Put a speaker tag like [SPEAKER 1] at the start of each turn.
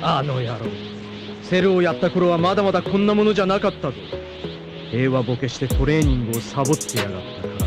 [SPEAKER 1] あの野郎。セルをやった頃はまだまだこんなものじゃなかったぞ。平和ボケしてトレーニングをサボってやがったか。